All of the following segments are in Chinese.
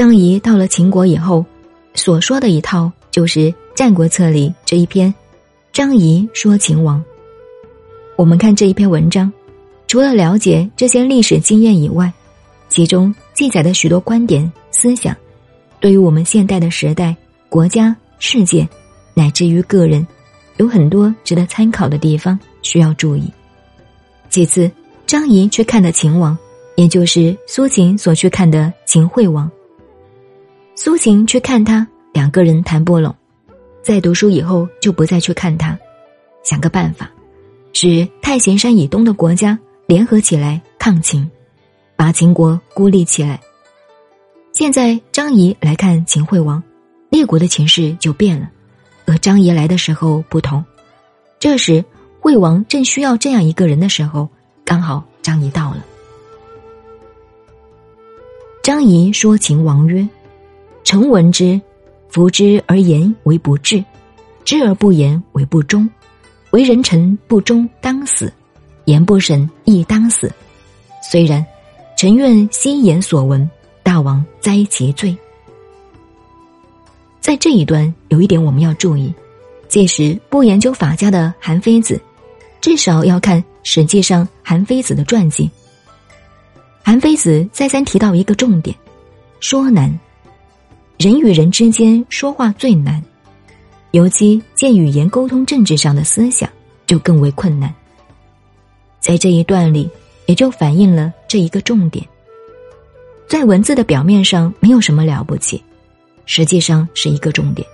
张仪到了秦国以后，所说的一套就是《战国策》里这一篇《张仪说秦王》。我们看这一篇文章，除了了解这些历史经验以外，其中记载的许多观点思想，对于我们现代的时代、国家、世界，乃至于个人，有很多值得参考的地方需要注意。其次，张仪去看的秦王，也就是苏秦所去看的秦惠王。苏秦去看他，两个人谈不拢，在读书以后就不再去看他，想个办法，使太行山以东的国家联合起来抗秦，把秦国孤立起来。现在张仪来看秦惠王，列国的情势就变了，和张仪来的时候不同。这时惠王正需要这样一个人的时候，刚好张仪到了。张仪说秦王曰。臣闻之，服之而言为不智，知而不言为不忠。为人臣不忠，当死；言不审，亦当死。虽然，臣愿心言所闻，大王哉其罪。在这一段有一点我们要注意：届时不研究法家的韩非子，至少要看实际上韩非子的传记。韩非子再三提到一个重点：说难。人与人之间说话最难，尤其借语言沟通政治上的思想就更为困难。在这一段里，也就反映了这一个重点。在文字的表面上没有什么了不起，实际上是一个重点。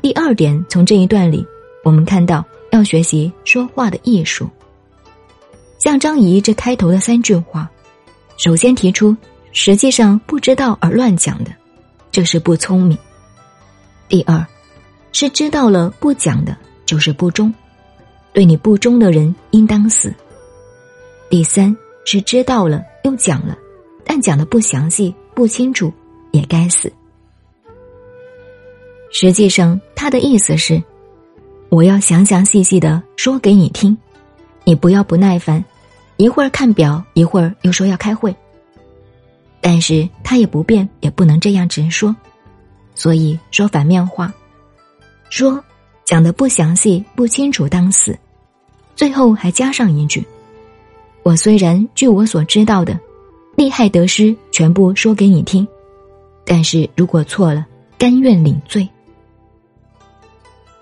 第二点，从这一段里，我们看到要学习说话的艺术。像张仪这开头的三句话，首先提出实际上不知道而乱讲的。这是不聪明。第二，是知道了不讲的，就是不忠，对你不忠的人应当死。第三是知道了又讲了，但讲的不详细不清楚，也该死。实际上，他的意思是，我要详详细细的说给你听，你不要不耐烦，一会儿看表，一会儿又说要开会。但是他也不变，也不能这样直说，所以说反面话，说讲的不详细不清楚当死，最后还加上一句：我虽然据我所知道的，利害得失全部说给你听，但是如果错了，甘愿领罪。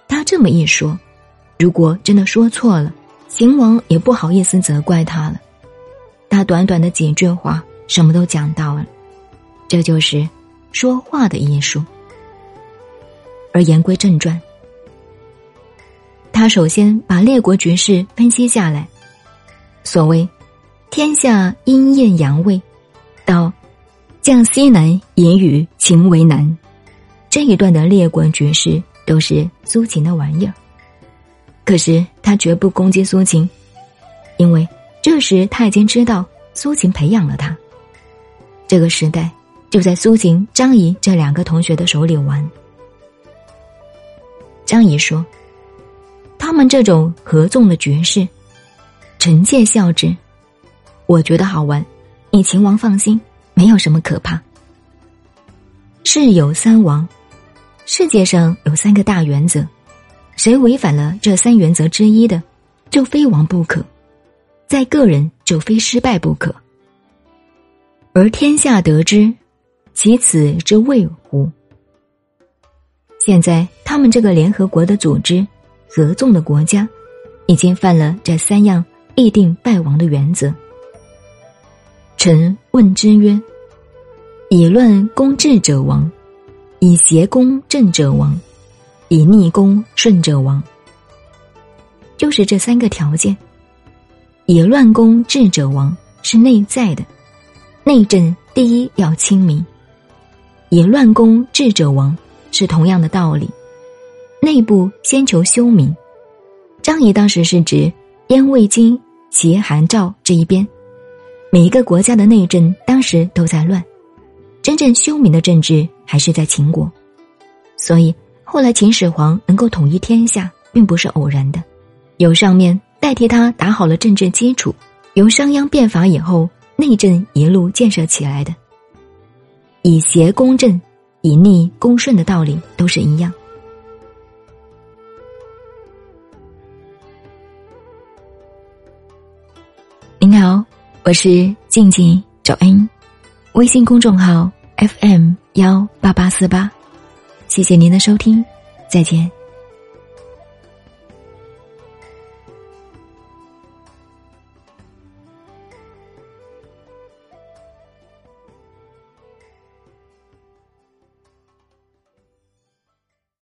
他这么一说，如果真的说错了，秦王也不好意思责怪他了。他短短的几句话。什么都讲到了，这就是说话的艺术。而言归正传，他首先把列国局势分析下来。所谓“天下阴艳阳位”，到“降西南言语秦为难”，这一段的列国局势都是苏秦的玩意儿。可是他绝不攻击苏秦，因为这时他已经知道苏秦培养了他。这个时代就在苏秦、张仪这两个同学的手里玩。张仪说：“他们这种合纵的局势，臣妾笑之。我觉得好玩，你秦王放心，没有什么可怕。世有三王，世界上有三个大原则，谁违反了这三原则之一的，就非王不可；在个人就非失败不可。”而天下得之，其此之谓乎？现在他们这个联合国的组织，合纵的国家，已经犯了这三样必定败亡的原则。臣问之曰：以乱攻治者亡，以邪攻正者亡，以逆攻顺者亡。就是这三个条件。以乱攻治者亡，是内在的。内政第一要清明，以乱攻治者亡，是同样的道理。内部先求修明。张仪当时是指燕、魏、晋、齐、韩、赵这一边，每一个国家的内政当时都在乱，真正修明的政治还是在秦国。所以后来秦始皇能够统一天下，并不是偶然的，有上面代替他打好了政治基础。由商鞅变法以后。内政一路建设起来的，以邪攻正，以逆攻顺的道理都是一样。您好，我是静静找恩，微信公众号 FM 幺八八四八，谢谢您的收听，再见。